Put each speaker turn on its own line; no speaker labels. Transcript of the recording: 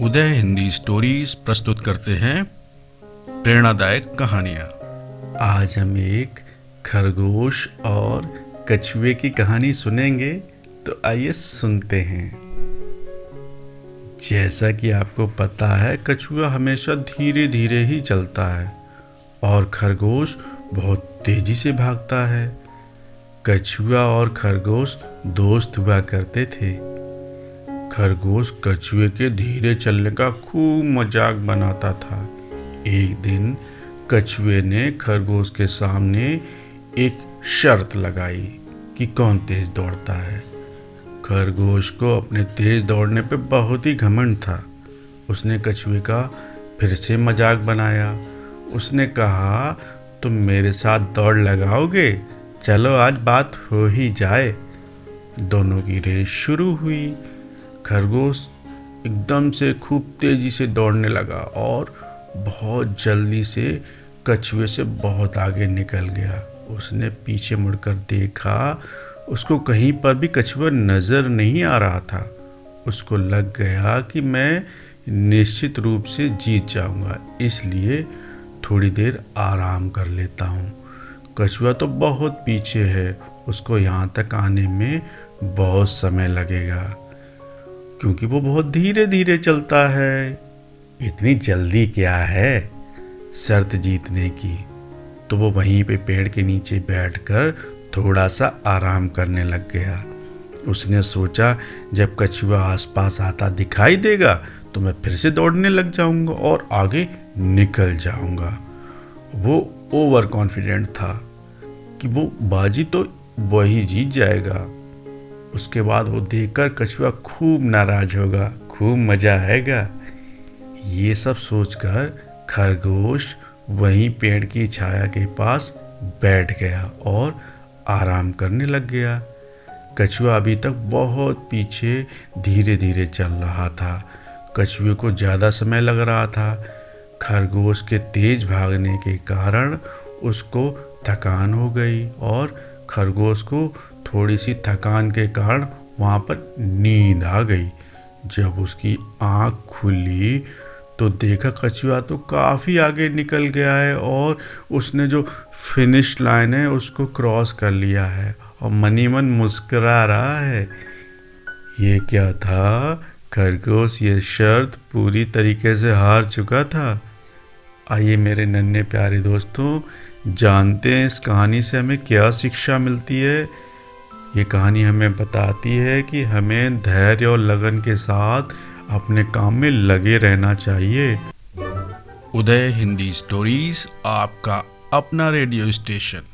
उदय Hindi stories प्रस्तुत करते हैं प्रेरणादायक कहानियाँ। आज हम एक खरगोश और कछुए की कहानी सुनेंगे तो आइए सुनते हैं। जैसा कि आपको पता है, कछुआ हमेशा धीरे धीरे ही चलता है और खरगोश बहुत तेज़ी से भागता है। कछुआ और खरगोश दोस्त हुआ करते थे। खरगोश कछुए के धीरे चलने का खूब मज़ाक बनाता था। एक दिन कछुए ने खरगोश के सामने एक शर्त लगाई कि कौन तेज दौड़ता है। खरगोश को अपने तेज दौड़ने पे बहुत ही घमंड था। उसने कछुए का फिर से मज़ाक बनाया। उसने कहा, तुम मेरे साथ दौड़ लगाओगे? चलो आज बात हो ही जाए। दोनों की रेस शुरू हुई। खरगोश एकदम से खूब तेज़ी से दौड़ने लगा और बहुत जल्दी से कछुए से बहुत आगे निकल गया। उसने पीछे मुड़कर देखा, उसको कहीं पर भी कछुआ नज़र नहीं आ रहा था। उसको लग गया कि मैं निश्चित रूप से जीत जाऊँगा, इसलिए थोड़ी देर आराम कर लेता हूँ। कछुआ तो बहुत पीछे है, उसको यहाँ तक आने में बहुत समय लगेगा। क्योंकि वो बहुत धीरे धीरे चलता है। इतनी जल्दी क्या है शर्त जीतने की? तो वो वहीं पे पेड़ के नीचे बैठकर थोड़ा सा आराम करने लग गया। उसने सोचा, जब कछुआ आसपास आता दिखाई देगा तो मैं फिर से दौड़ने लग जाऊँगा और आगे निकल जाऊँगा। वो ओवर कॉन्फिडेंट था कि वो बाजी तो वही जीत जाएगा। उसके बाद वो देखकर कछुआ खूब नाराज़ होगा, खूब मज़ा आएगा। ये सब सोचकर खरगोश वहीं पेड़ की छाया के पास बैठ गया और आराम करने लग गया। कछुआ अभी तक बहुत पीछे धीरे धीरे चल रहा था। कछुए को ज़्यादा समय लग रहा था। खरगोश के तेज भागने के कारण उसको थकान हो गई और खरगोश को थोड़ी सी थकान के कारण वहाँ पर नींद आ गई। जब उसकी आँख खुली तो देखा कछुआ तो काफ़ी आगे निकल गया है और उसने जो फिनिश लाइन है उसको क्रॉस कर लिया है और मनी मन मुस्करा रहा है। ये क्या था? खरगोश, ये शर्त पूरी तरीके से हार चुका था। आइए मेरे नन्हे प्यारे दोस्तों, जानते हैं इस कहानी से हमें क्या शिक्षा मिलती है? ये कहानी हमें बताती है कि हमें धैर्य और लगन के साथ अपने काम में लगे रहना चाहिए। उदय हिंदी स्टोरीज आपका अपना रेडियो स्टेशन